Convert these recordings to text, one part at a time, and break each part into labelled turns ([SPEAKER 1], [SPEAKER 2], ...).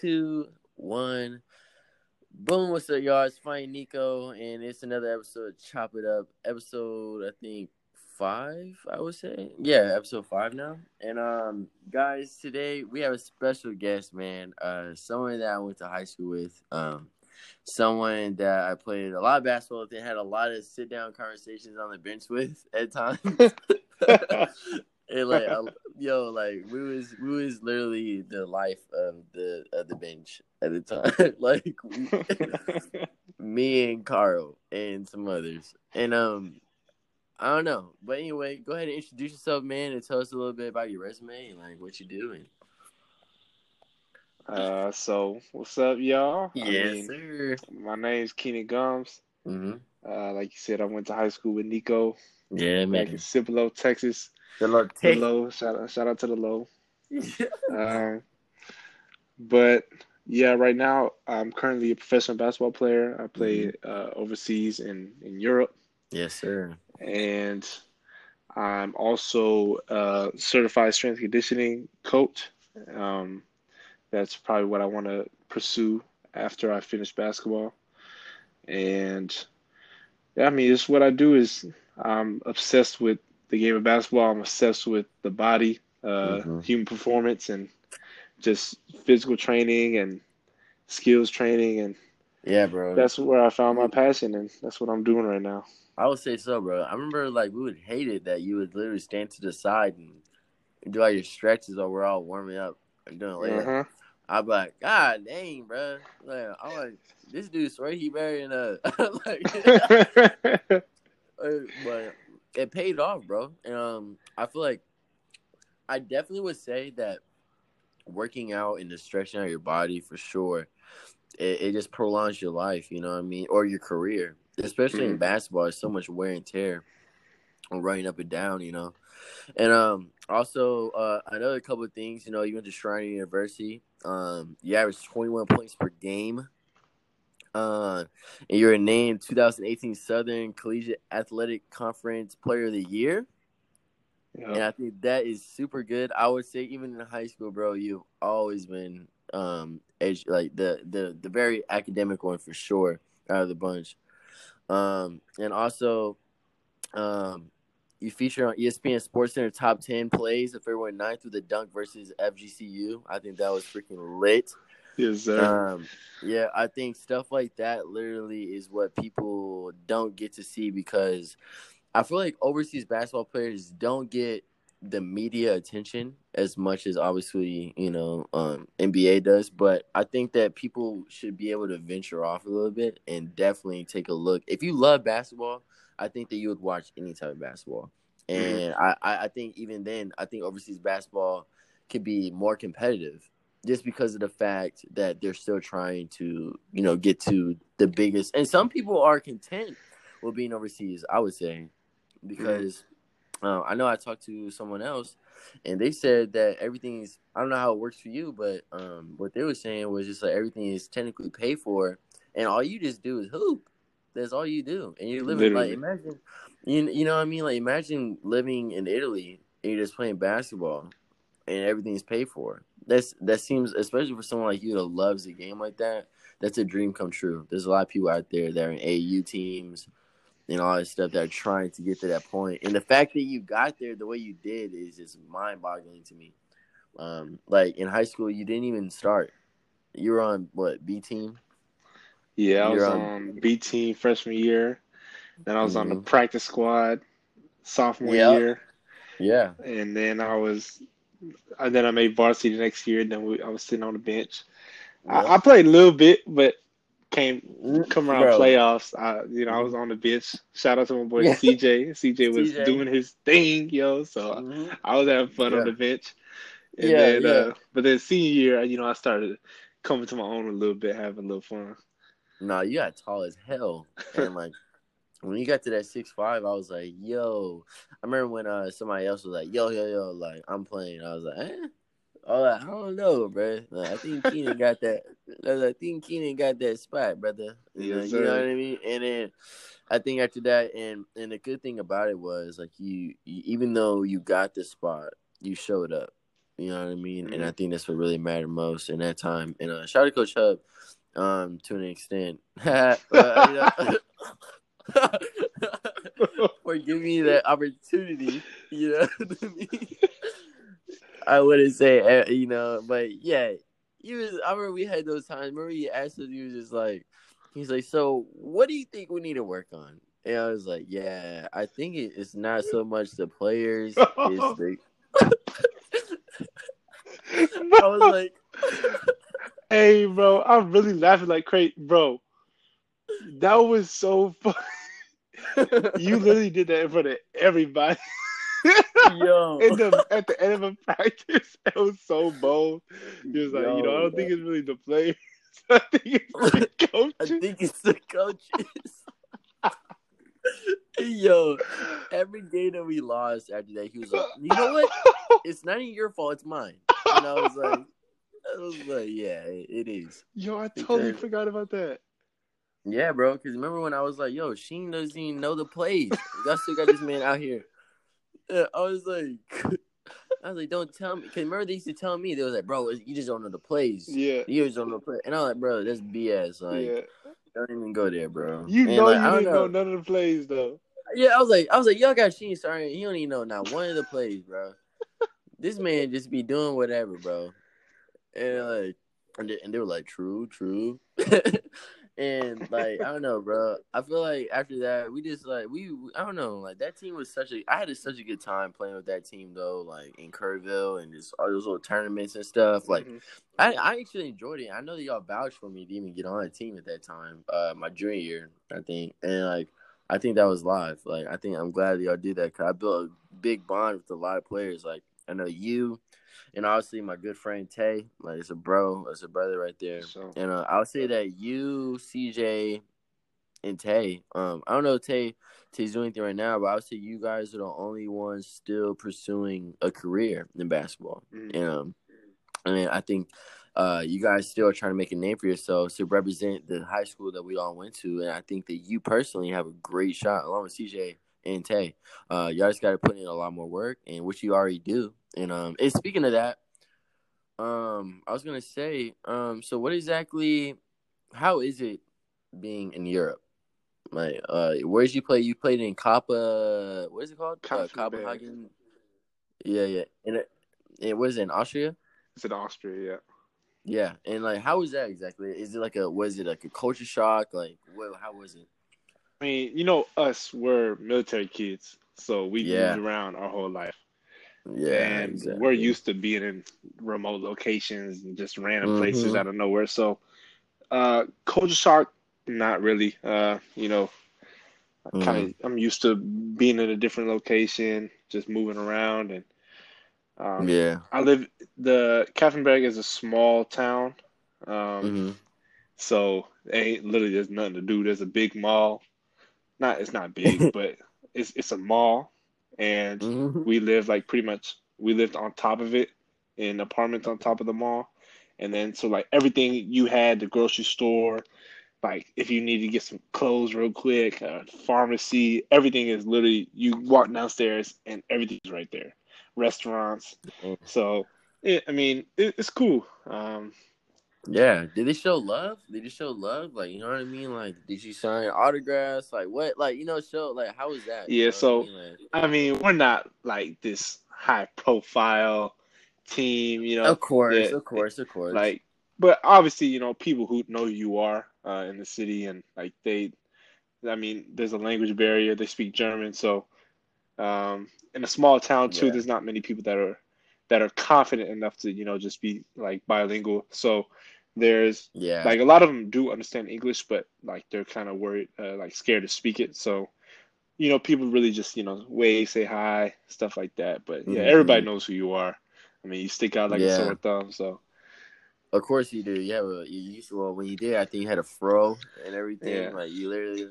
[SPEAKER 1] Two, one. Boom, what's up, y'all? It's Finding Nikko, and it's another episode of Chop It Up. Episode, I think, five, I would say. Yeah, episode five now. And um, guys, today we have a special guest, man. Uh someone that I went to high school with. Um someone that I played a lot of basketball with and had a lot of sit down conversations on the bench with at times. and like I, yo, like we was we was literally the life of the of the bench at the time. like we, me and Carl and some others. And um I don't know. But anyway, go ahead and introduce yourself, man, and tell us a little bit about your resume and like what you're doing.
[SPEAKER 2] Uh, so what's up, y'all? I
[SPEAKER 1] Yes,
[SPEAKER 2] mean,
[SPEAKER 1] sir.
[SPEAKER 2] my name's Keenan Gumbs.
[SPEAKER 1] Mm-hmm.
[SPEAKER 2] Uh, like you said, I went to high school with Nikko
[SPEAKER 1] Yeah,
[SPEAKER 2] back in
[SPEAKER 1] man.
[SPEAKER 2] Cibolo, Texas.
[SPEAKER 1] The little
[SPEAKER 2] The
[SPEAKER 1] tape.
[SPEAKER 2] low, shout out, shout out to the low. Um, but yeah, right now I'm currently a professional basketball player. I play uh, overseas in in Europe,
[SPEAKER 1] yes, sir.
[SPEAKER 2] and I'm also a certified strength conditioning coach. Um, that's probably what I want to pursue after I finish basketball. And yeah, I mean, it's what I do is I'm obsessed with the game of basketball. I'm obsessed with the body, uh,
[SPEAKER 1] Mhm.
[SPEAKER 2] human performance, and just physical training and skills training. And
[SPEAKER 1] Yeah, bro.
[SPEAKER 2] that's where I found my passion, and that's what I'm doing right now.
[SPEAKER 1] I would say so, bro. I remember like we would hate it that you would literally stand to the side and do all your stretches while we're all warming up and doing layup.
[SPEAKER 2] Uh-huh.
[SPEAKER 1] Be like, God dang, bro. Like, I'm like, this dude swear he than uh like uh, but it paid off, bro. And um I feel like I definitely would say that working out and the stretching out your body for sure, it, it just prolongs your life, you know what I mean? Or your career. Especially in
[SPEAKER 2] Mhm.
[SPEAKER 1] basketball, there's so much wear and tear on running up and down, you know. And um also uh another couple of things, you know, you went to Schreiner University. Um you averaged twenty one points per game. Uh, and you're named 2018 Southern Collegiate Athletic Conference Player of the Year. And I think that is super good. I would say even in high school, bro, you've always been um edge like the the the very academic one for sure out of the bunch. Um and also um you feature on ESPN Sports Center top ten plays of February 9th with the dunk versus FGCU. I think that was freaking lit.
[SPEAKER 2] Yes, sir.
[SPEAKER 1] Um, yeah, I think stuff like that literally is what people don't get to see because I feel like overseas basketball players don't get the media attention as much as obviously you know um, NBA does. But I think that people should be able to venture off a little bit and definitely take a look. If you love basketball, I think that you would watch any type of basketball. And I, I I think even then, I think overseas basketball could be more competitive just because of the fact that they're still trying to, you know, get to the biggest. And some people are content with being overseas, I would say, because uh, I know I talked to someone else and they said that everything is, I don't know how it works for you, but um, what they were saying was just like everything is technically paid for and all you just do is hoop. That's all you do. And you're living like, imagine, you, you know what I mean? Like, imagine living in Italy and you're just playing basketball and everything's paid for. That's that seems especially for someone like you that loves a game like that. That's a dream come true. There's a lot of people out there that are in AAU teams and all that stuff that are trying to get to that point. And the fact that you got there the way you did is just mind boggling to me. Um, like in high school, you didn't even start. You were on what B team?
[SPEAKER 2] Yeah, I was
[SPEAKER 1] You're on-
[SPEAKER 2] on B team freshman year. Then I was on the
[SPEAKER 1] Mhm.
[SPEAKER 2] practice squad sophomore
[SPEAKER 1] Yeah.
[SPEAKER 2] year,
[SPEAKER 1] Yeah,
[SPEAKER 2] and then I was, and then I made varsity the next year. And then we, I was sitting on the bench. I, I played a little bit, but came come around
[SPEAKER 1] Bro.
[SPEAKER 2] playoffs. I, you know, I was on the bench. Shout out to my boy
[SPEAKER 1] Yeah.
[SPEAKER 2] CJ. CJ was
[SPEAKER 1] CJ.
[SPEAKER 2] doing his thing, yo. So
[SPEAKER 1] Mhm.
[SPEAKER 2] I was having fun
[SPEAKER 1] Yeah.
[SPEAKER 2] on the bench. And
[SPEAKER 1] Yeah,
[SPEAKER 2] then,
[SPEAKER 1] yeah.
[SPEAKER 2] Uh, but then senior year, you know, I started coming to my own a little bit, having a little fun.
[SPEAKER 1] No, you got tall as hell. And like when you got to that six five, I was like, yo. I remember when uh somebody else was like, yo, yo, yo, like I'm playing. I was like, eh? Oh, I don't know, bro. Like, I think Keenan got that. I think Keenan got that spot, brother. You, know, you know what I mean? And then I think after that, and and the good thing about it was like you, you even though you got the spot, you showed up. You know what I mean? Mm-hmm. And I think that's what really mattered most in that time. And uh, shout out to Coach Hub, um, to an extent, but, for giving me that opportunity. You know I mean? I wouldn't say, eh, you know, but yeah, he was. I remember we had those times. Remember he asked us, he was just like, he's like, so what do you think we need to work on? And I was like, yeah, I think it's not so much the players, it's the.
[SPEAKER 2] I was like, hey, bro, I'm really laughing like crazy, bro. That was so funny. you literally did that in front of everybody. Yo. The, at the end of a practice, it was so bold. He was like, Yo, you know, I don't think it's really the players. I think it's the coaches.
[SPEAKER 1] I think it's the coaches. Yo, every game that we lost after that, he was like, "You know what? It's not even your fault. It's mine." And I was like, "I was like, yeah, it is."
[SPEAKER 2] Yo, I totally because, forgot about that.
[SPEAKER 1] Yeah, bro. Because remember when I was like, "Yo, Sheen doesn't even know the plays. Y'all still got this man out here." I was like, I was like, don't tell me. Cause remember they used to tell me they was like, bro, you just don't know the plays.
[SPEAKER 2] Yeah,
[SPEAKER 1] you just don't know the play. And I was like, bro, that's BS. Like, yeah. don't even go there, bro.
[SPEAKER 2] You and know like, you didn't know. know. none of the plays though.
[SPEAKER 1] Yeah, I was like, I was like, y'all got Sheen. Sorry, he don't even know not one of the plays, bro. this man just be doing whatever, bro. And like, and they, and they were like, true, true. And like I don't know, bro. I feel like after that, we just like we I don't know, like that team was such a I had a, such a good time playing with that team though, like in Kerrville and just all those little tournaments and stuff. Like mm-hmm. I I actually enjoyed it. I know that y'all vouched for me to even get on a team at that time, uh, my junior year, I think, and like I think that was live. Like I think I'm glad that y'all did that because I built a big bond with a lot of players. Like I know you and obviously my good friend Tay, like it's a bro, it's a brother right there. So, and uh, I'll say that you, CJ, and Tay, um, I don't know if Tay Tay's doing anything right now, but I would say you guys are the only ones still pursuing a career in basketball. Mm-hmm. And um, I mean, I think uh, you guys still are trying to make a name for yourselves to represent the high school that we all went to, and I think that you personally have a great shot along with CJ and Tay. Uh, y'all just got to put in a lot more work, and which you already do. And um, and speaking of that, um, I was gonna say, um, so what exactly? How is it being in Europe? Like, uh, where did you play? You played in Kappa. What is it called? Uh, Copenhagen. Yeah, yeah. And it, it was in Austria.
[SPEAKER 2] It's in Austria, yeah.
[SPEAKER 1] Yeah, and like, how was that exactly? Is it like a was it like a culture shock? Like, what? How was it?
[SPEAKER 2] I mean, you know, us we're military kids, so we yeah. moved around our whole life. Yeah, and exactly. we're used to being in remote locations and just random mm-hmm. places out of nowhere. So, uh, culture shock, not really. Uh, you know, mm-hmm. kind of I'm used to being in a different location, just moving around, and um,
[SPEAKER 1] yeah,
[SPEAKER 2] I live the Kapfenberg is a small town, um, mm-hmm. so ain't literally there's nothing to do. There's a big mall, not it's not big, but it's it's a mall and mm-hmm. we live like pretty much we lived on top of it in apartments on top of the mall and then so like everything you had the grocery store like if you need to get some clothes real quick uh, pharmacy everything is literally you walk downstairs and everything's right there restaurants mm-hmm. so it, i mean it, it's cool um,
[SPEAKER 1] yeah. Did they show love? Did they show love? Like, you know what I mean? Like, did you sign autographs? Like, what? Like, you know, show like how was that?
[SPEAKER 2] Yeah. So, I mean? Like, I mean, we're not like this high profile team. You know,
[SPEAKER 1] of course, that, of course, of course.
[SPEAKER 2] Like, but obviously, you know, people who know who you are uh, in the city, and like they, I mean, there's a language barrier. They speak German, so um, in a small town too, yeah. there's not many people that are that are confident enough to you know just be like bilingual. So there's
[SPEAKER 1] yeah,
[SPEAKER 2] like a lot of them do understand English, but like they're kind of worried, uh, like scared to speak it. So, you know, people really just you know wave, say hi, stuff like that. But yeah, mm-hmm. everybody knows who you are. I mean, you stick out like yeah. a sore thumb. So,
[SPEAKER 1] of course you do. You have a you used to well when you did. I think you had a fro and everything. Yeah. Like you literally.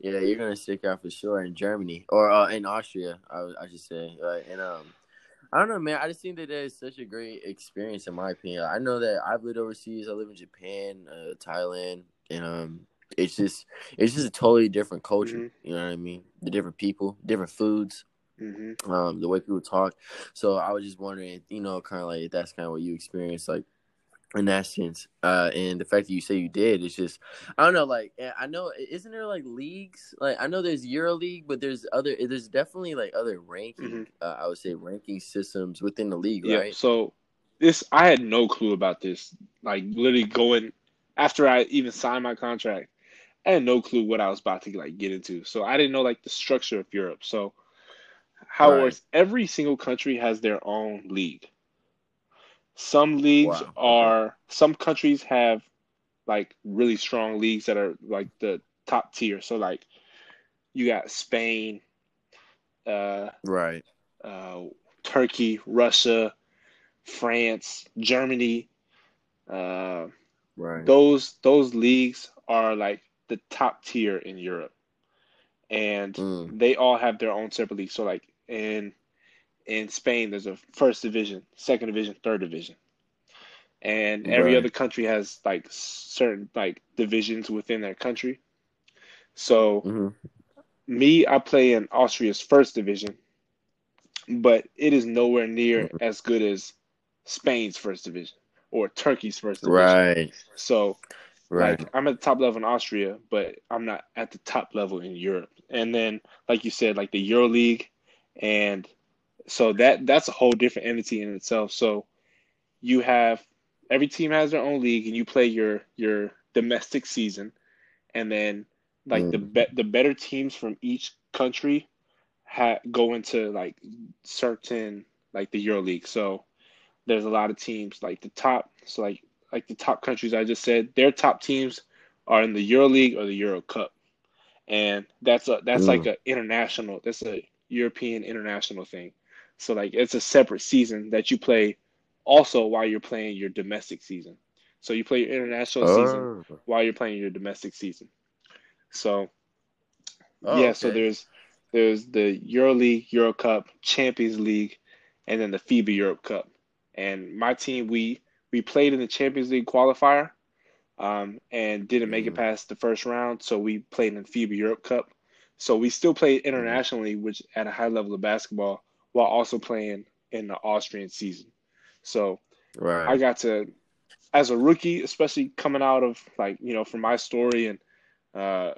[SPEAKER 1] Yeah, you're gonna stick out for sure in Germany or uh, in Austria. I, I should say, right? And um, I don't know, man. I just think that that is such a great experience, in my opinion. I know that I've lived overseas. I live in Japan, uh, Thailand, and um, it's just it's just a totally different culture.
[SPEAKER 2] Mhm.
[SPEAKER 1] You know what I mean? The different people, different foods,
[SPEAKER 2] hmm
[SPEAKER 1] um, the way people talk. So I was just wondering, you know, kind of like if that's kind of what you experienced, like in that sense. Uh, and the fact that you say you did, it's just I don't know. Like I know, isn't there like leagues? Like I know there's Euro League, but there's other. There's definitely like other ranking. Uh, I would say ranking systems within the league,
[SPEAKER 2] Yeah.
[SPEAKER 1] right?
[SPEAKER 2] So this, I had no clue about this. Like literally going after I even signed my contract, I had no clue what I was about to like get into. So I didn't know like the structure of Europe. So how it works? Every single country has their own league. Some leagues
[SPEAKER 1] Wow.
[SPEAKER 2] Are some countries have like really strong leagues that are like the top tier. So like you got Spain, uh,
[SPEAKER 1] Right.
[SPEAKER 2] uh, Turkey, Russia, France, Germany. Uh,
[SPEAKER 1] Right.
[SPEAKER 2] those those leagues are like the top tier in Europe, and
[SPEAKER 1] Mm.
[SPEAKER 2] they all have their own separate leagues. So like in in Spain, there's a first division, second division, third division, and every
[SPEAKER 1] Right.
[SPEAKER 2] other country has like certain like divisions within their country. So
[SPEAKER 1] hmm
[SPEAKER 2] me, I play in Austria's first division, but it is nowhere near
[SPEAKER 1] Mm-hmm.
[SPEAKER 2] as good as Spain's first division or Turkey's first division.
[SPEAKER 1] Right.
[SPEAKER 2] So,
[SPEAKER 1] Right.
[SPEAKER 2] like, I'm at the top level in Austria, but I'm not at the top level in Europe. And then, like you said, like the Euro League, and so that that's a whole different entity in itself. So, you have every team has their own league, and you play your your domestic season, and then like the
[SPEAKER 1] Mm.
[SPEAKER 2] be- the better teams from each country ha- go into like certain like the Euro League. So there's a lot of teams like the top so like like the top countries I just said, their top teams are in the Euro League or the Euro Cup. And that's a that's
[SPEAKER 1] Mm.
[SPEAKER 2] like a international that's a European international thing. So like it's a separate season that you play also while you're playing your domestic season. So you play your international season
[SPEAKER 1] Oh.
[SPEAKER 2] while you're playing your domestic season. So
[SPEAKER 1] Oh,
[SPEAKER 2] yeah, so there's there's the Euro League, Euro Cup, Champions League, and then the FIBA Europe Cup. And my team, we we played in the Champions League qualifier, um, and didn't make it
[SPEAKER 1] Mhm.
[SPEAKER 2] past the first round. So we played in the FIBA Europe Cup. So we still played internationally, which at a high level of basketball, while also playing in the Austrian season. So I got to, as a rookie, especially coming out of like you know from my story and uh,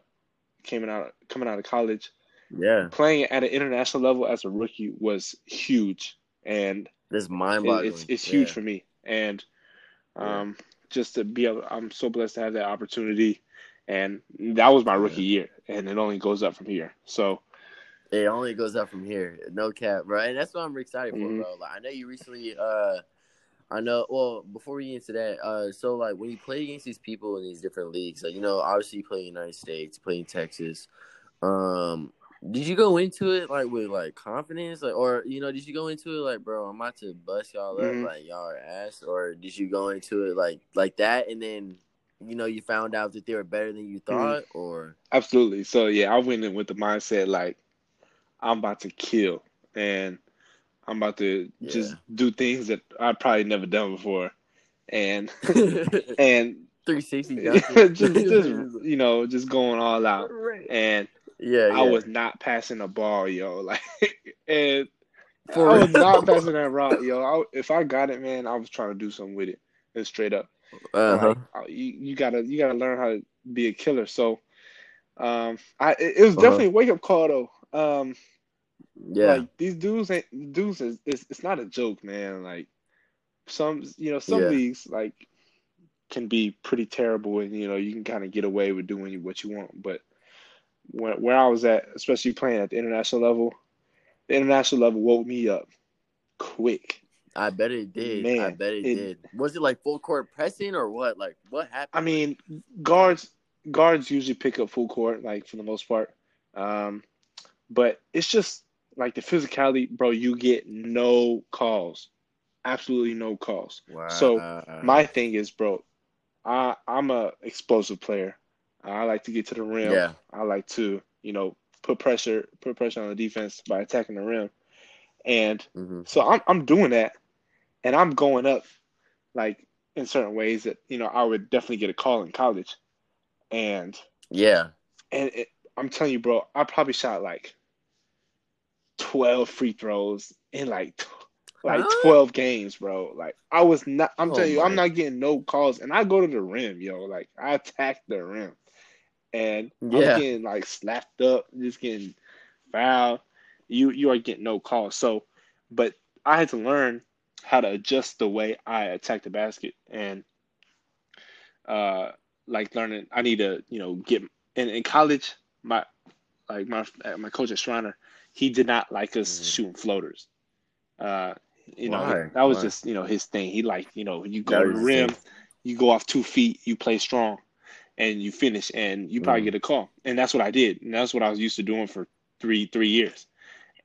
[SPEAKER 2] coming out coming out of college,
[SPEAKER 1] Yeah.
[SPEAKER 2] playing at an international level as a rookie was huge, and it,
[SPEAKER 1] mind boggling.
[SPEAKER 2] it's it's huge
[SPEAKER 1] Yeah.
[SPEAKER 2] for me. And
[SPEAKER 1] Yeah.
[SPEAKER 2] um, just to be able, I'm so blessed to have that opportunity, and that was my rookie year, and it only goes up from here. So
[SPEAKER 1] It only goes up from here. No cap, bro. And that's what I'm excited for,
[SPEAKER 2] Mhm.
[SPEAKER 1] bro. Like I know you recently uh I know well, before we get into that, uh so like when you play against these people in these different leagues, like you know, obviously you play in the United States, play in Texas. Um did you go into it like with like confidence? Like or you know, did you go into it like bro, I'm about to bust y'all up
[SPEAKER 2] Mhm.
[SPEAKER 1] like y'all are ass? Or did you go into it like like that and then you know you found out that they were better than you
[SPEAKER 2] Mm-hmm.
[SPEAKER 1] thought or
[SPEAKER 2] absolutely, so yeah, I went in with the mindset like I'm about to kill, and I'm about to just do things that I've probably never done before, and and
[SPEAKER 1] 360
[SPEAKER 2] just just you know just going all out and
[SPEAKER 1] yeah, yeah.
[SPEAKER 2] I was not passing the ball yo like and
[SPEAKER 1] For
[SPEAKER 2] I was
[SPEAKER 1] real?
[SPEAKER 2] not passing that route yo I, if I got it man I was trying to do something with it and straight up
[SPEAKER 1] uh-huh.
[SPEAKER 2] like uh, you, you gotta you gotta learn how to be a killer so um I it, it was
[SPEAKER 1] Uh-huh.
[SPEAKER 2] definitely a wake up call though um
[SPEAKER 1] Yeah.
[SPEAKER 2] like these dudes ain't dudes is it's, it's not a joke man like some you know some
[SPEAKER 1] Yeah.
[SPEAKER 2] leagues like can be pretty terrible and you know you can kind of get away with doing what you want but when, where I was at especially playing at the international level the international level woke me up quick
[SPEAKER 1] I bet it did. I bet it,
[SPEAKER 2] it-
[SPEAKER 1] did. Was it like full court pressing or what? Like what happened?
[SPEAKER 2] I mean guards guards usually pick up full court like for the most part um but it's just like the physicality bro you get no calls absolutely no calls
[SPEAKER 1] wow.
[SPEAKER 2] so, My thing is, bro, I I'm a explosive player. I like to get to the rim.
[SPEAKER 1] yeah.
[SPEAKER 2] I like to, you know, put pressure put pressure on the defense by attacking the rim. And
[SPEAKER 1] hmm
[SPEAKER 2] so I'm I'm doing that and I'm going up like in certain ways that, you know, I would definitely get a call in college. And
[SPEAKER 1] Yeah.
[SPEAKER 2] And it, I'm telling you, bro, I probably shot like 12 free throws in like t- like
[SPEAKER 1] Huh?
[SPEAKER 2] 12 games, bro. Like I was not I'm
[SPEAKER 1] Oh
[SPEAKER 2] telling you, I'm not getting no calls and I go to the rim, yo. Like I attack the rim. And
[SPEAKER 1] Yeah.
[SPEAKER 2] I'm getting like slapped up, just getting fouled. You you are getting no calls. So but I had to learn how to adjust the way I attack the basket and uh like learning I need to, you know, get in, in college, my like my my coach at Schreiner, he did not like us
[SPEAKER 1] Mhm.
[SPEAKER 2] shooting floaters. Uh you know, that was
[SPEAKER 1] Why?
[SPEAKER 2] just, you know, his thing. He like, you know, you go to the rim,
[SPEAKER 1] thing.
[SPEAKER 2] you go off two feet, you play strong, and you finish, and you probably
[SPEAKER 1] Mhm.
[SPEAKER 2] get a call. And that's what I did, and that's what I was used to doing for three three years.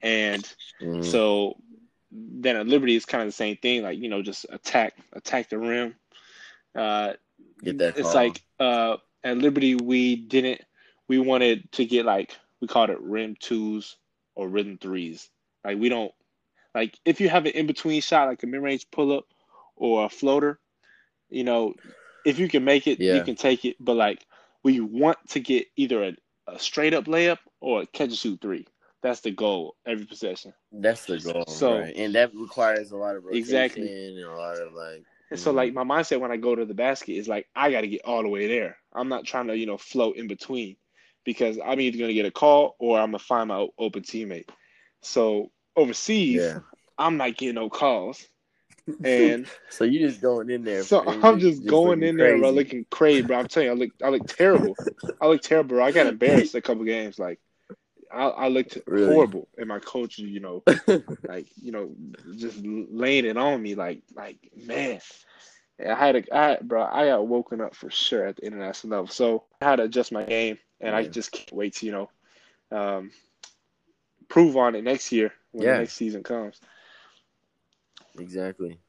[SPEAKER 2] And
[SPEAKER 1] Mhm.
[SPEAKER 2] so then at Liberty it's kind of the same thing, like you know, just attack attack the rim. Uh,
[SPEAKER 1] Get that
[SPEAKER 2] it's
[SPEAKER 1] call.
[SPEAKER 2] like uh, at Liberty we didn't we wanted to get like we called it rim twos or rhythm threes. Like we don't like if you have an in between shot like a mid range pull up or a floater, you know, if you can make it, you can take it. But like we want to get either a, a straight up layup or a catch and shoot three. That's the goal every possession.
[SPEAKER 1] That's the goal,
[SPEAKER 2] So-
[SPEAKER 1] right? And that requires a lot of
[SPEAKER 2] Exactly.
[SPEAKER 1] and a lot of like.
[SPEAKER 2] And so like my mindset when I go to the basket is like I got to get all the way there. I'm not trying to you know float in between because I'm either gonna get a call or I'm gonna find my open teammate. So overseas,
[SPEAKER 1] Yeah.
[SPEAKER 2] I'm not getting no calls, and
[SPEAKER 1] So you just going in there.
[SPEAKER 2] so I'm just going
[SPEAKER 1] looking
[SPEAKER 2] in there, bro, looking crazy, bro. I'm telling you, I look I look terrible. I look terrible. Bro. I got embarrassed a couple games. Like I, I looked
[SPEAKER 1] Really?
[SPEAKER 2] horrible, and my coach, you know, like you know, just laying it on me, like like man. I had a, I bro, I got woken up for sure at the international level. So I had to adjust my game, and I just can't wait to you know, um, prove on it next year when
[SPEAKER 1] Yeah.
[SPEAKER 2] the next season comes.
[SPEAKER 1] Exactly.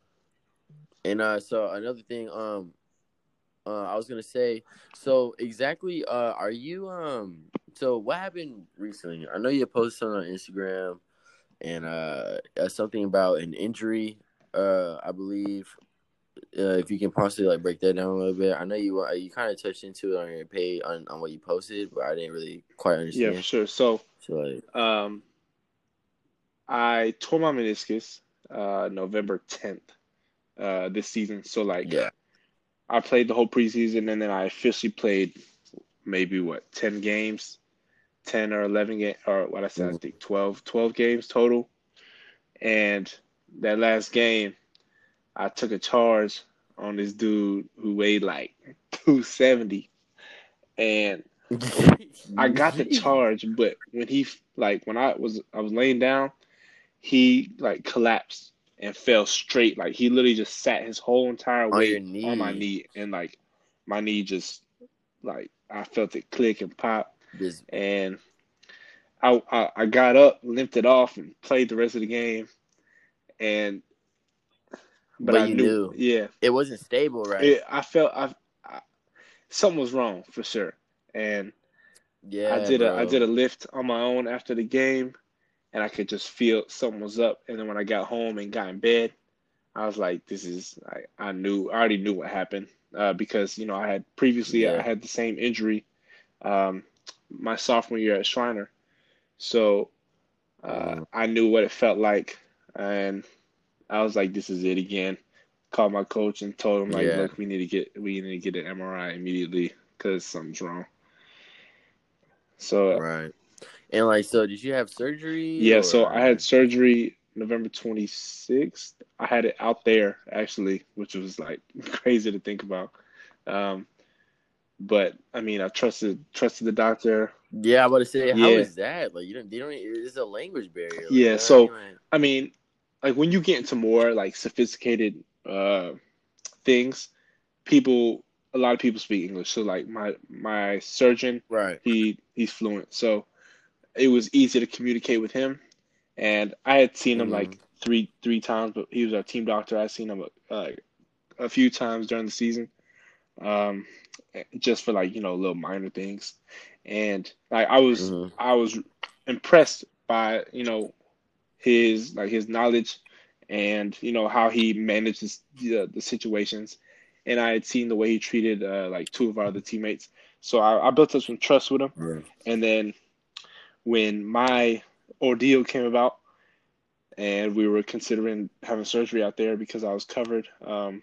[SPEAKER 1] And uh so another thing um uh I was going to say so exactly uh are you um so what happened recently? I know you posted something on Instagram and uh, uh something about an injury uh I believe uh, if you can possibly like break that down a little bit. I know you uh, you kind of touched into it on your page on, on what you posted, but I didn't really quite understand.
[SPEAKER 2] Yeah, for sure. So
[SPEAKER 1] So like
[SPEAKER 2] um, I tore my meniscus uh, November 10th uh, this season. So like
[SPEAKER 1] yeah.
[SPEAKER 2] I played the whole preseason and then I officially played maybe what 10 games, 10 or 11 game or what I said I
[SPEAKER 1] Mhm.
[SPEAKER 2] think 12 12 games total. And that last game I took a charge on this dude who weighed like 270 and I got the charge, but when he like when I was I was laying down, he like collapsed and fell straight. Like he literally just sat his whole entire
[SPEAKER 1] On
[SPEAKER 2] weight
[SPEAKER 1] your
[SPEAKER 2] on my
[SPEAKER 1] knee.
[SPEAKER 2] and like my knee just like I felt it click and pop,
[SPEAKER 1] Just
[SPEAKER 2] and I I, I got up, limped it off, and played the rest of the game, and but,
[SPEAKER 1] But
[SPEAKER 2] I
[SPEAKER 1] you
[SPEAKER 2] knew,
[SPEAKER 1] knew.
[SPEAKER 2] yeah,
[SPEAKER 1] it wasn't stable, right?
[SPEAKER 2] it, I felt I, I something was wrong for sure, and.
[SPEAKER 1] yeah.
[SPEAKER 2] I did a I did a lift on my own after the game, and I could just feel something was up. And then when I got home and got in bed, I was like, "This is I, I knew I already knew what happened uh, because you know I had previously I had the same injury um, my sophomore year at Schreiner, so uh,
[SPEAKER 1] Mhm.
[SPEAKER 2] I knew what it felt like, and I was like, "This is it again." Called my coach and told him like,
[SPEAKER 1] Yeah.
[SPEAKER 2] "Look, we need to get we need to get an MRI immediately because something's wrong." So
[SPEAKER 1] Right. And like, so did you have surgery?
[SPEAKER 2] Yeah, so I had surgery November 26th. I had it out there actually, which was like crazy to think about. Um, but I mean, I trusted trusted the doctor.
[SPEAKER 1] Yeah, I was about to say, how
[SPEAKER 2] Yeah.
[SPEAKER 1] is that? Like, you don't, they don't. It's a language barrier. Like,
[SPEAKER 2] Yeah,
[SPEAKER 1] you
[SPEAKER 2] so-
[SPEAKER 1] I mean? Like,
[SPEAKER 2] like when you get into more like sophisticated uh things, people a lot of people speak English. So like my my surgeon,
[SPEAKER 1] right.
[SPEAKER 2] he he's fluent. So it was easy to communicate with him. And I had seen him
[SPEAKER 1] Mhm.
[SPEAKER 2] like three three times, but he was our team doctor. I seen him uh, a few times during the season, um, just for like you know little minor things. And like I was
[SPEAKER 1] Mhm.
[SPEAKER 2] I was impressed by you know his like his knowledge and you know how he manages the, the situations. And I had seen the way he treated uh, like two of our other teammates. So I, I built up some trust with him.
[SPEAKER 1] Yeah.
[SPEAKER 2] And then when my ordeal came about and we were considering having surgery out there because I was covered um,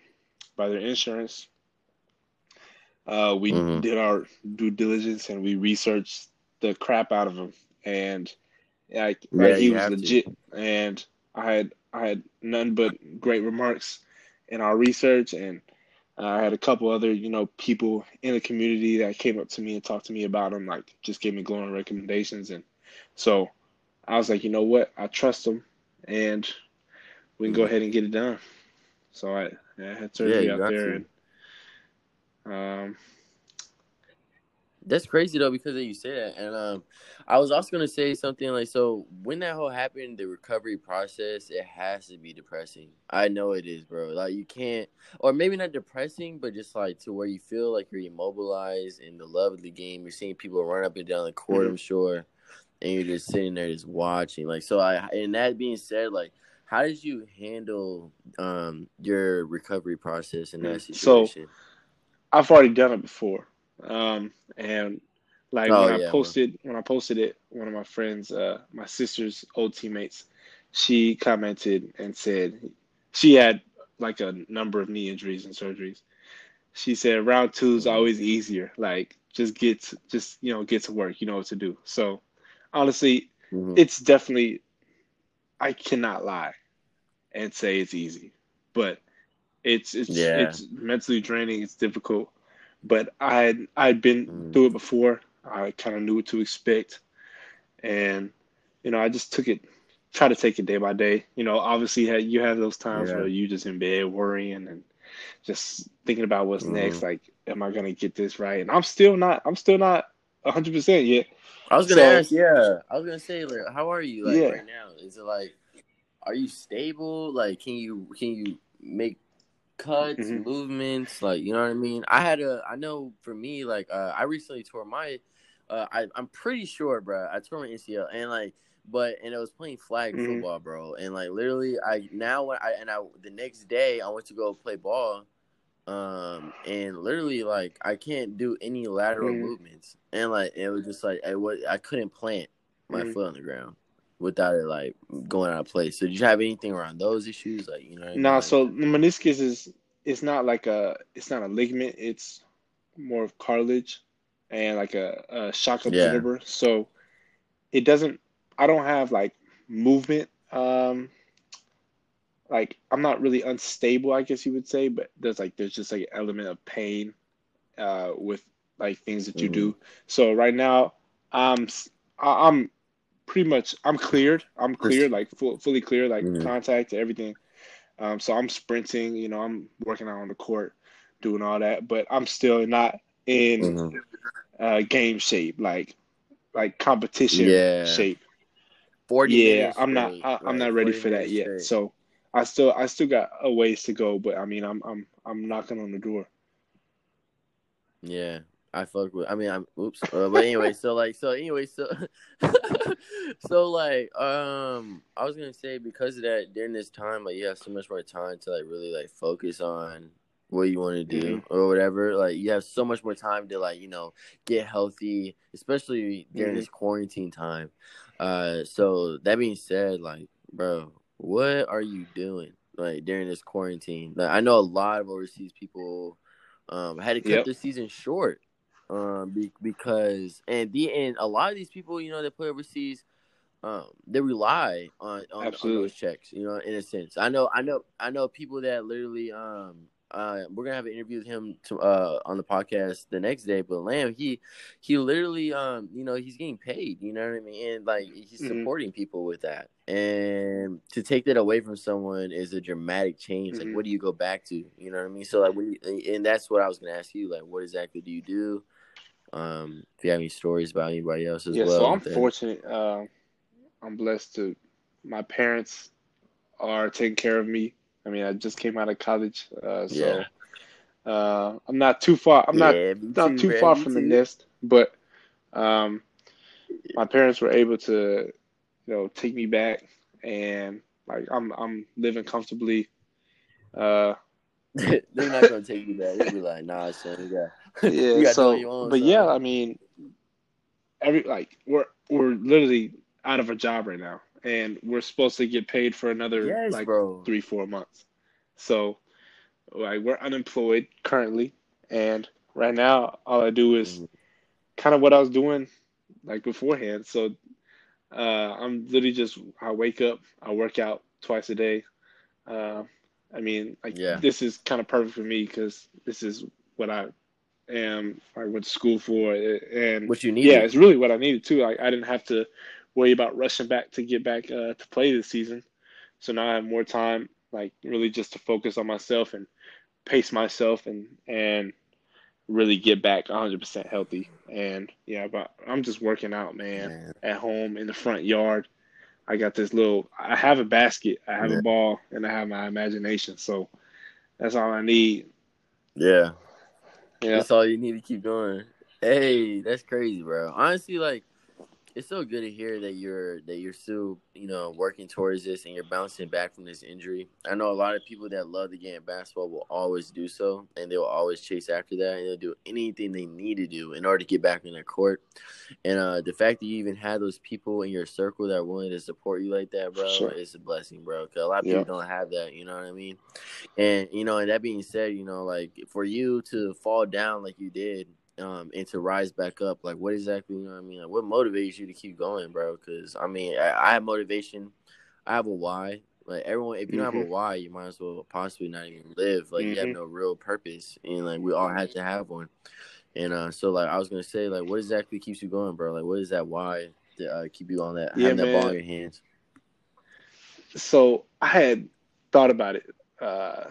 [SPEAKER 2] by their insurance, uh, we
[SPEAKER 1] Mhm.
[SPEAKER 2] did our due diligence and we researched the crap out of him. And like, like he was
[SPEAKER 1] have to.
[SPEAKER 2] legit. And I had I had none but great remarks in our research and I had a couple other, you know, people in the community that came up to me and talked to me about him, like just gave me glowing recommendations. And so I was like, you know what? I trust him and we can go
[SPEAKER 1] Mhm.
[SPEAKER 2] ahead and get it done. So I, I had
[SPEAKER 1] Yeah,
[SPEAKER 2] surgery
[SPEAKER 1] you
[SPEAKER 2] out there
[SPEAKER 1] to.
[SPEAKER 2] and um
[SPEAKER 1] That's crazy though because you say that, and um, I was also gonna say something like so when that whole happened, the recovery process it has to be depressing. I know it is, bro. Like you can't, or maybe not depressing, but just like to where you feel like you're immobilized in the love of the game. You're seeing people run up and down the court,
[SPEAKER 2] Mhm.
[SPEAKER 1] I'm sure, and you're just sitting there just watching. Like so, I and that being said, like how did you handle um your recovery process in that
[SPEAKER 2] Mm. So-
[SPEAKER 1] situation?
[SPEAKER 2] I've already done it before. Um, and like
[SPEAKER 1] Oh,
[SPEAKER 2] when I
[SPEAKER 1] yeah, bro.
[SPEAKER 2] posted when I posted it, one of my friends, uh, my sister's old teammates, she commented and said she had like a number of knee injuries and surgeries. She said round two is
[SPEAKER 1] Mhm.
[SPEAKER 2] always easier. Like just get to, just you know get to work. You know what to do. So honestly,
[SPEAKER 1] Mhm.
[SPEAKER 2] it's definitely I cannot lie and say it's easy, but it's it's
[SPEAKER 1] Yeah.
[SPEAKER 2] it's mentally draining. It's difficult, but I I'd been
[SPEAKER 1] Mm.
[SPEAKER 2] through it before. I kind of knew what to expect, and you know I just took it, try to take it day by day. You know, obviously you have- you have those times
[SPEAKER 1] Yeah.
[SPEAKER 2] where you just in bed worrying and just thinking about what's next.
[SPEAKER 1] Mhm.
[SPEAKER 2] Like, am I gonna get this right? And I'm still not. I'm still not 100 percent yet.
[SPEAKER 1] I was gonna
[SPEAKER 2] So-
[SPEAKER 1] ask, yeah. I was gonna say, like, how are you, like,
[SPEAKER 2] Yeah.
[SPEAKER 1] right now? Is it like, are you stable? Like, can you can you make cuts,
[SPEAKER 2] Mhm.
[SPEAKER 1] movements? Like, you know what I mean? I had a, I know for me, like, uh, I recently tore my, uh, I I'm pretty sure, bro, I tore my ACL, and like, but and I was playing flag
[SPEAKER 2] Mhm.
[SPEAKER 1] football, bro, and like literally, I now when I and I the next day I went to go play ball. Um and literally like I can't do any lateral
[SPEAKER 2] Mhm.
[SPEAKER 1] movements and like it was just like I was I couldn't plant my
[SPEAKER 2] Mhm.
[SPEAKER 1] foot on the ground without it like going out of place. So did you have anything around those issues? Like you know, what I mean?
[SPEAKER 2] Nah,
[SPEAKER 1] Like-
[SPEAKER 2] so the meniscus is it's not like a it's not a ligament. It's more of cartilage and like a, a shock
[SPEAKER 1] Yeah.
[SPEAKER 2] absorber. So it doesn't. I don't have like movement. Um, like I'm not really unstable, I guess you would say, but there's like there's just like an element of pain uh, with like things that you do. So right now, I'm I'm pretty much I'm cleared. I'm cleared, like full, fully clear, like
[SPEAKER 1] Mhm.
[SPEAKER 2] contact everything. Um, so I'm sprinting, you know, I'm working out on the court, doing all that, but I'm still not in
[SPEAKER 1] Mhm.
[SPEAKER 2] uh, game shape, like like competition
[SPEAKER 1] Yeah.
[SPEAKER 2] shape.
[SPEAKER 1] forty.
[SPEAKER 2] Yeah, I'm not
[SPEAKER 1] straight,
[SPEAKER 2] I, I'm
[SPEAKER 1] right?
[SPEAKER 2] not ready for that yet.
[SPEAKER 1] straight.
[SPEAKER 2] So I still I still got a ways to go, but I mean I'm I'm I'm knocking on the door.
[SPEAKER 1] Yeah, I fuck with. I mean, I'm oops. Uh, but anyway, so like, so anyway, so so like, um, I was gonna say because of that during this time, like, you have so much more time to like really like focus on what you want to do or whatever. Like, you have so much more time to like you know get healthy, especially during
[SPEAKER 2] Mhm.
[SPEAKER 1] this quarantine time. Uh, so that being said, like, bro, what are you doing like during this quarantine? Like, I know a lot of overseas people um had to cut
[SPEAKER 2] Yep.
[SPEAKER 1] their season short um be, because and the and a lot of these people you know that play overseas um they rely on on, on those checks you know in a sense. I know i know i know people that literally um uh we're gonna have an interview with him to, uh on the podcast the next day but lamb he he literally um you know he's getting paid you know what i mean? And like he's
[SPEAKER 2] Mhm.
[SPEAKER 1] supporting people with that. And to take that away from someone is a dramatic change like
[SPEAKER 2] Mhm.
[SPEAKER 1] what do you go back to? You know what i mean? So like when you, and that's what i was gonna ask you like what exactly do you do um if you have any stories about anybody else as
[SPEAKER 2] Yeah,
[SPEAKER 1] well
[SPEAKER 2] so I'm
[SPEAKER 1] then-
[SPEAKER 2] fortunate. Uh, I'm blessed to my parents are taking care of me. I mean, I just came out of college, uh, so uh, I'm not too far. I'm not
[SPEAKER 1] Yeah, me
[SPEAKER 2] not too
[SPEAKER 1] bro,
[SPEAKER 2] far from the nest, but um, my parents were able to, you know, take me back, and like I'm I'm living comfortably. Uh,
[SPEAKER 1] They're not gonna take you back. They'll be like, nah, son, you got,
[SPEAKER 2] yeah. so,
[SPEAKER 1] own,
[SPEAKER 2] but
[SPEAKER 1] son.
[SPEAKER 2] yeah, I mean, every like we're we're literally out of a job right now, and we're supposed to get paid for another
[SPEAKER 1] yes,
[SPEAKER 2] like
[SPEAKER 1] bro.
[SPEAKER 2] three four months. So, like we're unemployed currently, and right now all I do is
[SPEAKER 1] Mhm.
[SPEAKER 2] kind of what I was doing like beforehand. So, uh, I'm literally just I wake up, I work out twice a day. Uh, I mean, like
[SPEAKER 1] Yeah.
[SPEAKER 2] this is kind of perfect for me because this is what I am. I went to school for, and
[SPEAKER 1] What you need.
[SPEAKER 2] yeah, it's really what I needed too. Like I didn't have to worry about rushing back to get back uh, to play this season. So now I have more time, like really just to focus on myself and pace myself and and really get back 100% healthy. And yeah, but I'm just working out, man,
[SPEAKER 1] Man.
[SPEAKER 2] at home in the front yard. I got this little. I have a basket, I have a ball, and I have my imagination. So that's all I need.
[SPEAKER 1] Yeah.
[SPEAKER 2] Yeah.
[SPEAKER 1] That's all you need to keep going. Hey, that's crazy, bro. Honestly, like it's so good to hear that you're that you're still, you know, working towards this and you're bouncing back from this injury. I know a lot of people that love the game of basketball will always do so and they'll always chase after that and they'll do anything they need to do in order to get back in their court. And uh the fact that you even had those people in your circle that are willing to support you like that, bro,
[SPEAKER 2] Sure.
[SPEAKER 1] is a blessing, bro. Cause a lot of
[SPEAKER 2] Yeah.
[SPEAKER 1] people don't have that, you know what I mean? And you know, and that being said, you know, like for you to fall down like you did, um, and to rise back up, like what exactly, you know what I mean? Like what motivates you to keep going, bro? Because I mean, I, I have motivation. I have a why. Like everyone, if you don't have a
[SPEAKER 2] Mhm.
[SPEAKER 1] why, you might as well possibly not even live. Like you have
[SPEAKER 2] Mhm.
[SPEAKER 1] no real purpose, and like we all had to have one. And uh, so like I was gonna say, like what exactly keeps you going, bro? Like what is that why to uh, keep you on that
[SPEAKER 2] Yeah,
[SPEAKER 1] having that ball in your hands?
[SPEAKER 2] So I had thought about it. Uh,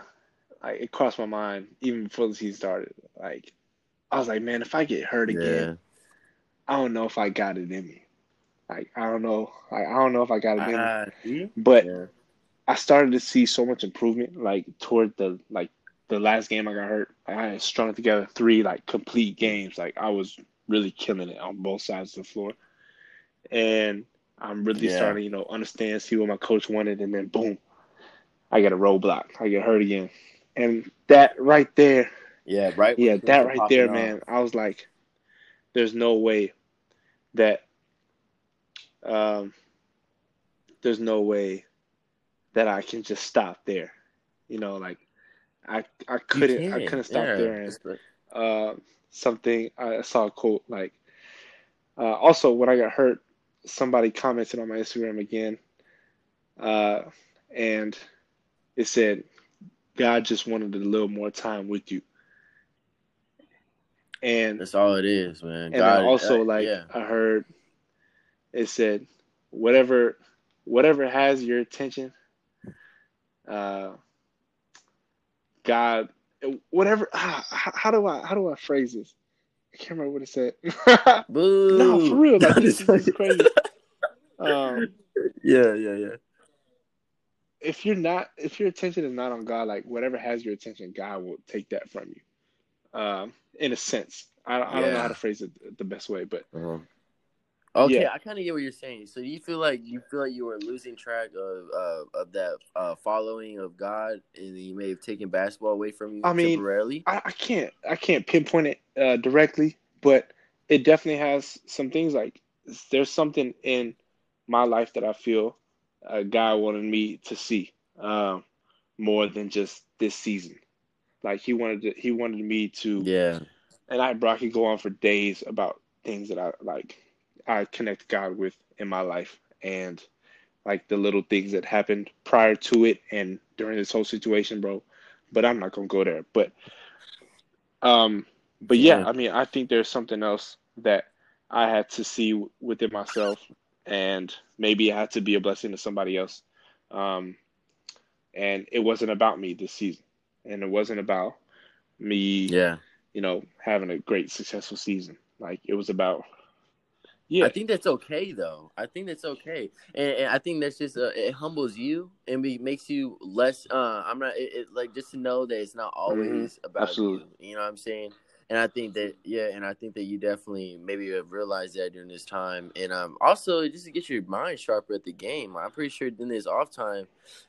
[SPEAKER 2] like it crossed my mind even before the season started. Like I was like, man, if I get hurt again, I don't know if I got it in me. Like I don't know. Like, I don't know if I got it in me.
[SPEAKER 1] Ah.
[SPEAKER 2] But
[SPEAKER 1] yeah,
[SPEAKER 2] I started to see so much improvement. Like toward the like the last game I got hurt, I had strung together three like complete games. Like I was really killing it on both sides of the floor, and I'm really
[SPEAKER 1] Yeah.
[SPEAKER 2] starting to you know understand, see what my coach wanted, and then boom, I get a roadblock. I get hurt again, and that right there
[SPEAKER 1] yeah, right.
[SPEAKER 2] yeah, that right
[SPEAKER 1] popping
[SPEAKER 2] there,
[SPEAKER 1] off.
[SPEAKER 2] man. I was like, there's no way that um there's no way that I can just stop there. You know, like I I couldn't I couldn't stop
[SPEAKER 1] yeah.
[SPEAKER 2] there and uh something I saw a quote like uh also when I got hurt somebody commented on my Instagram again uh and it said God just wanted a little more time with you. And
[SPEAKER 1] That's all it is, man.
[SPEAKER 2] and
[SPEAKER 1] God,
[SPEAKER 2] also
[SPEAKER 1] uh,
[SPEAKER 2] like
[SPEAKER 1] yeah,
[SPEAKER 2] I heard it said whatever whatever has your attention, uh God whatever ah, how, do I how do I phrase this? I can't remember what it said.
[SPEAKER 1] boo.
[SPEAKER 2] no, for real, like this, is- this is crazy. Um
[SPEAKER 1] yeah, yeah, yeah.
[SPEAKER 2] if you're not if your attention is not on God, like whatever has your attention, God will take that from you. Um, in a sense. I, I don't know how to phrase it the best way, but
[SPEAKER 1] Um, okay,
[SPEAKER 2] Yeah.
[SPEAKER 1] I kind of get what you're saying. So you feel like you feel like you were losing track of uh, of that uh, following of God, and you may have taken basketball away from you
[SPEAKER 2] I mean,
[SPEAKER 1] temporarily.
[SPEAKER 2] I, I can't I can't pinpoint it uh, directly, but it definitely has some things like there's something in my life that I feel uh, God wanted me to see um, more than just this season. Like he wanted to, he wanted me to,
[SPEAKER 1] yeah,
[SPEAKER 2] and I bro, I could go on for days about things that I like I connect God with in my life and like the little things that happened prior to it and during this whole situation, bro. But I'm not gonna go there. But um, but yeah,
[SPEAKER 1] Yeah.
[SPEAKER 2] I mean, I think there's something else that I had to see within myself, and maybe I had to be a blessing to somebody else. Um, and it wasn't about me this season, and it wasn't about me,
[SPEAKER 1] yeah.
[SPEAKER 2] you know, having a great successful season. Like it was about, yeah,
[SPEAKER 1] I think that's okay though. I think that's okay, and, and I think that's just uh, it humbles you and be, makes you less. Uh, I'm not it, it, like just to know that it's not always about
[SPEAKER 2] absolutely.
[SPEAKER 1] you. You know what I'm saying? And I think that yeah, and I think that you definitely maybe have realized that during this time, and um also just to get your mind sharper at the game. I'm pretty sure in this off time,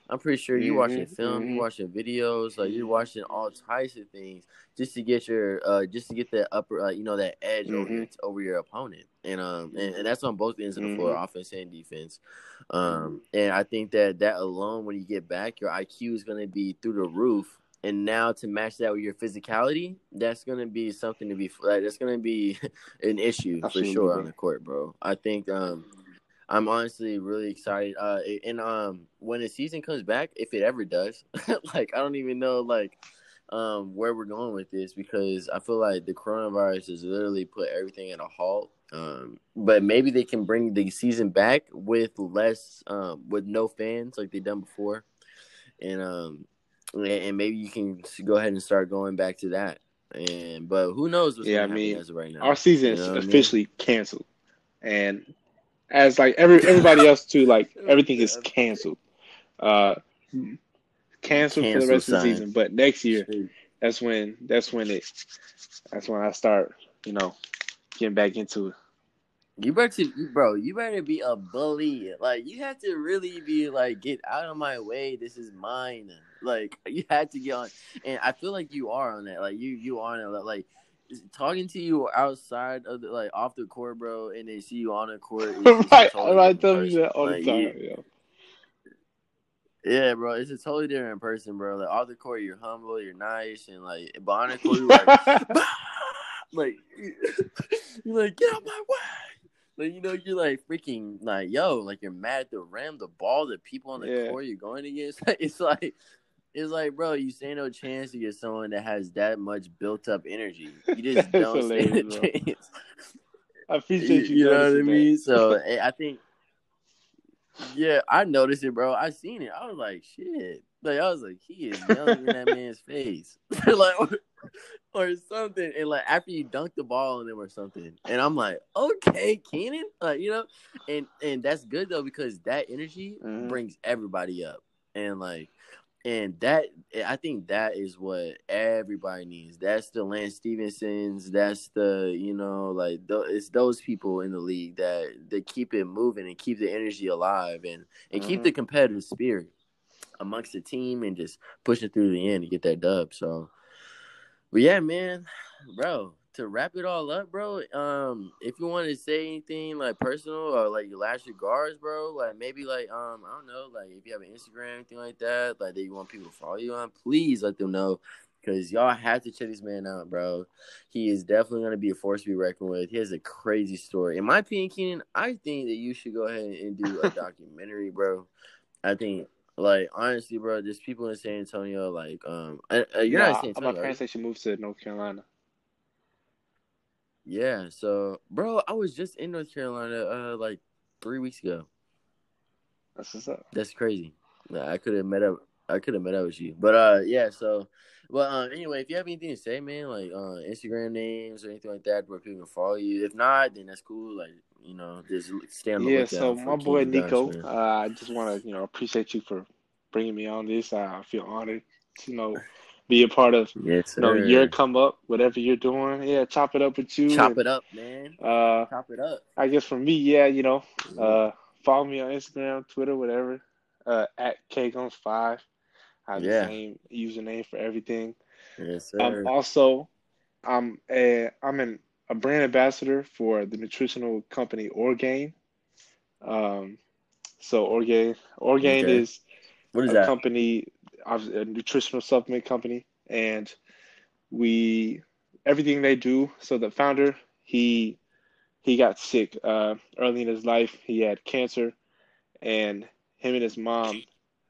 [SPEAKER 1] I'm pretty sure you're watching
[SPEAKER 2] Mhm,
[SPEAKER 1] film, you
[SPEAKER 2] mhm.
[SPEAKER 1] watching videos, like you're watching all types of things just to get your uh just to get that upper uh, you know that edge over your, over your opponent, and um and, and that's on both ends of the floor,
[SPEAKER 2] Mhm.
[SPEAKER 1] offense and defense. Um, and I think that that alone, when you get back, your IQ is going to be through the roof. And now to match that with your physicality, that's going to be something to be like that's going to be an issue for sure on the court, bro. I think um, I'm honestly really excited. Uh, and um, when the season comes back, if it ever does, like I don't even know like um where we're going with this because I feel like the coronavirus has literally put everything at a halt. Um, but maybe they can bring the season back with less, um, with no fans like they done before, and um, and- maybe you can go ahead and start going back to that. And but who knows what's
[SPEAKER 2] Yeah, I mean,
[SPEAKER 1] right now?
[SPEAKER 2] Our season
[SPEAKER 1] You
[SPEAKER 2] is
[SPEAKER 1] know what I mean?
[SPEAKER 2] officially canceled, and as like every everybody else too, like everything is canceled. Uh, canceled for the rest of the season. But next year, that's when that's when it that's when I start, you know, getting back into it.
[SPEAKER 1] You better, you- bro. You better be a bully. Like you have to really be like, get out of my way. This is mine. Like you had to get on, and I feel like you are on it. Like you, you are on it. Like talking to you outside of the like off the court, bro, and they see you on the court. It's, it's a
[SPEAKER 2] right, right.
[SPEAKER 1] different
[SPEAKER 2] Tell me
[SPEAKER 1] person.
[SPEAKER 2] that all the time. yo.
[SPEAKER 1] yeah, bro, it's a totally different person, bro. Like off the court, you're humble, you're nice, and like, but on the court, you're like, like you're like get out my way. Like you know, you're like freaking like yo, like you're mad at the rim, the ball, the people on the
[SPEAKER 2] Yeah.
[SPEAKER 1] court you're going against. it's like it's like, bro, you stand no chance to get someone that has that much built up energy. You just don't stand a chance.
[SPEAKER 2] I appreciate you.
[SPEAKER 1] You know what I
[SPEAKER 2] that.
[SPEAKER 1] mean? So eh, I think, yeah, I noticed it, bro. I seen it. I was like, shit. Like I was like, he is yelling in that man's face, like or, or something. And like after you dunk the ball on him or something, and I'm like, okay, Keenan, like you know, and and that's good though because that energy
[SPEAKER 2] Mhm.
[SPEAKER 1] brings everybody up, and like. And that I think that is what everybody needs. That's the Lance Stephensons. That's the you know like th- it's those people in the league that that keep it moving and keep the energy alive and and keep
[SPEAKER 2] Mhm.
[SPEAKER 1] the competitive spirit amongst the team and just pushing through the end to get that dub. So, but yeah, man, bro. To wrap it all up, bro. Um, if you want to say anything like personal or like your last regards, bro, like maybe like um, I don't know, like if you have an Instagram, anything like that, like that you want people to follow you on, please let them know. Cause y'all have to check this man out, bro. He is definitely gonna be a force to be reckoned with. He has a crazy story. In my opinion, Keenan, I think that you should go ahead and do a documentary, bro. I think, like, honestly, bro, there's people in San Antonio, like, um, uh, uh, you're not San
[SPEAKER 2] my
[SPEAKER 1] Antonio, right?
[SPEAKER 2] parents actually moved to North Carolina.
[SPEAKER 1] Yeah. So, bro, I was just in North Carolina, uh, like three weeks ago.
[SPEAKER 2] That's what's up.
[SPEAKER 1] That's crazy. Nah, I could have met up. I could have met up with you, but uh, yeah. So, well, um, anyway, if you have anything to say, man, like uh, Instagram names or anything like that, where people can follow you. If not, then that's cool. Like, you know, just stay on the
[SPEAKER 2] Yeah, so my boy
[SPEAKER 1] Nikko,
[SPEAKER 2] uh, I just want to, you know, appreciate you for bringing me on this. I feel honored to, you know, be a part of,
[SPEAKER 1] yes,
[SPEAKER 2] you know, your come up, whatever you're doing. Yeah, chop it up with you.
[SPEAKER 1] Chop
[SPEAKER 2] and,
[SPEAKER 1] it up, man.
[SPEAKER 2] Uh,
[SPEAKER 1] Chop it up.
[SPEAKER 2] I guess for me, yeah, you know, uh, follow me on Instagram, Twitter, whatever, uh, at KGumbs5. I have
[SPEAKER 1] Yeah.
[SPEAKER 2] the same username for everything.
[SPEAKER 1] Yes, sir.
[SPEAKER 2] Um, also, I'm a I'm an a brand ambassador for the nutritional company Orgain. Um, so Orgain Orgain
[SPEAKER 1] Okay.
[SPEAKER 2] is
[SPEAKER 1] what is
[SPEAKER 2] a
[SPEAKER 1] that?
[SPEAKER 2] company, a nutritional supplement company, and we everything they do. So the founder, he he got sick uh, early in his life. He had cancer, and him and his mom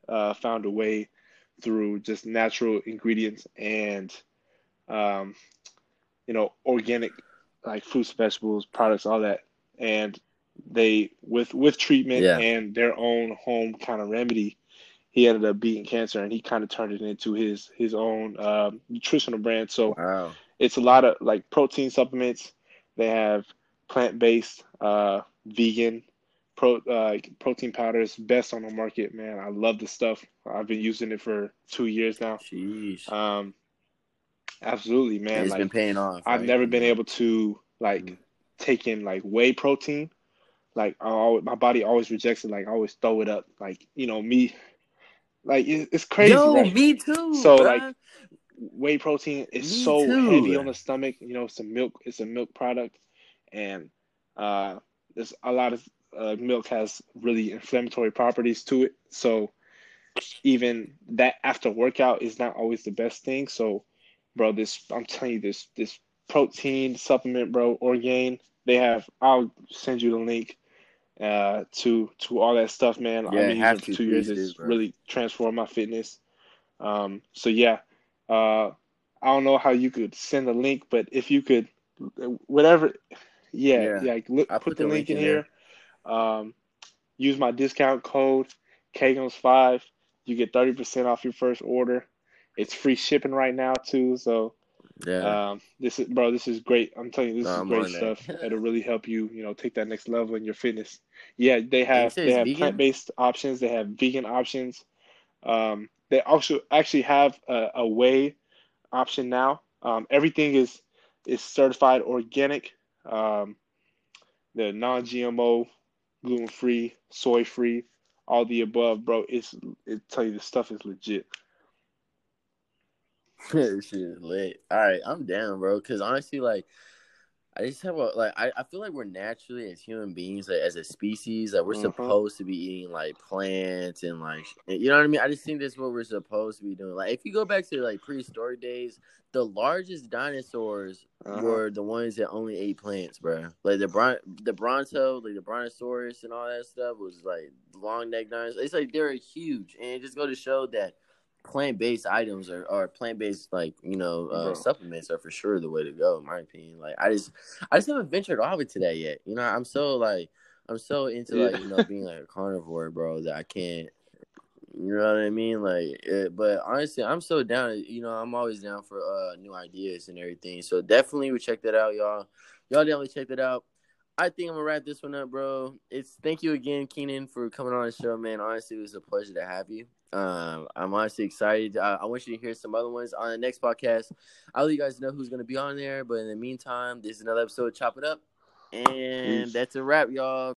[SPEAKER 2] uh, found a way through just natural ingredients and um, you know organic like fruits, vegetables, products, all that, and they with with treatment
[SPEAKER 1] Yeah.
[SPEAKER 2] and their own home kind of remedy he ended up beating cancer and he kind of turned it into his his own um, nutritional brand so
[SPEAKER 1] Wow.
[SPEAKER 2] it's a lot of like protein supplements they have plant-based uh, vegan pro uh, protein powders best on the market man i love the stuff i've been using it for two years now
[SPEAKER 1] Sheesh.
[SPEAKER 2] um, Absolutely, man.
[SPEAKER 1] it's
[SPEAKER 2] Like
[SPEAKER 1] been paying off.
[SPEAKER 2] I've
[SPEAKER 1] right?
[SPEAKER 2] never been able to like
[SPEAKER 1] Mhm.
[SPEAKER 2] take in like whey protein. Like I always, my body always rejects it. Like I always throw it up. Like you know me. Like it's crazy,
[SPEAKER 1] Yo,
[SPEAKER 2] right?
[SPEAKER 1] me too.
[SPEAKER 2] So,
[SPEAKER 1] bruh.
[SPEAKER 2] like, Whey protein is
[SPEAKER 1] Me
[SPEAKER 2] so
[SPEAKER 1] too.
[SPEAKER 2] heavy on the stomach. You know, it's a milk. It's a milk product, and uh, there's a lot of uh, milk has really inflammatory properties to it. So even that after workout is not always the best thing. So, bro, this I'm telling you this this protein supplement, bro, Orgain. They have. I'll send you the link uh, to to all that stuff, man.
[SPEAKER 1] Yeah,
[SPEAKER 2] I've been
[SPEAKER 1] have
[SPEAKER 2] using it for two years. It's
[SPEAKER 1] bro.
[SPEAKER 2] really transformed my fitness. Um, so yeah, uh, I don't know how you could send a link, but if you could, whatever, yeah,
[SPEAKER 1] Yeah,
[SPEAKER 2] yeah, like, look, put,
[SPEAKER 1] put
[SPEAKER 2] the, link,
[SPEAKER 1] link
[SPEAKER 2] in
[SPEAKER 1] in
[SPEAKER 2] here. Um, use my discount code KGUMBS5. You get 30% off your first order. It's free shipping right now too. So
[SPEAKER 1] yeah.
[SPEAKER 2] um, this is, bro, this is great. I'm telling you, this
[SPEAKER 1] No,
[SPEAKER 2] is great stuff. It'll really help you, you know, take that next level in your fitness. Yeah, they have they have plant-based options. They have vegan options. Um, they also actually have a, a whey option now. Um, everything is is certified organic. Um, the non-GMO, gluten-free, soy-free, all the above, bro. It's it tell you the stuff is legit.
[SPEAKER 1] Shit is lit. All right, I'm down, bro. Because honestly, like, I just have a like. I, I feel like we're naturally as human beings, like as a species, like we're
[SPEAKER 2] Mhm.
[SPEAKER 1] supposed to be eating like plants and like you know what I mean. I just think that's what we're supposed to be doing. Like if you go back to like prehistoric days, the largest dinosaurs
[SPEAKER 2] Uh-huh.
[SPEAKER 1] were the ones that only ate plants, bro. Like the bron the Bronto, like the Brontosaurus and all that stuff was like long neck dinosaurs. It's like they're huge, and it just go to show that plant based items or, or plant based like you know uh, supplements are for sure the way to go in my opinion. Like I just I just haven't ventured off into that yet. You know, I'm so like I'm so into like you know being like a carnivore, bro, that I can't. You know what I mean? Like, it, but honestly, I'm so down. You know, I'm always down for uh new ideas and everything. So definitely, we check that out, y'all. Y'all definitely check that out. I think I'm gonna wrap this one up, bro. It's thank you again, Keenan, for coming on the show, man. Honestly, it was a pleasure to have you. Um, I'm honestly excited. I, I want you to hear some other ones on the next podcast. I'll let you guys know who's gonna be on there. But in the meantime, this is another episode of Chop It Up, and
[SPEAKER 2] Peace.
[SPEAKER 1] that's a wrap, y'all.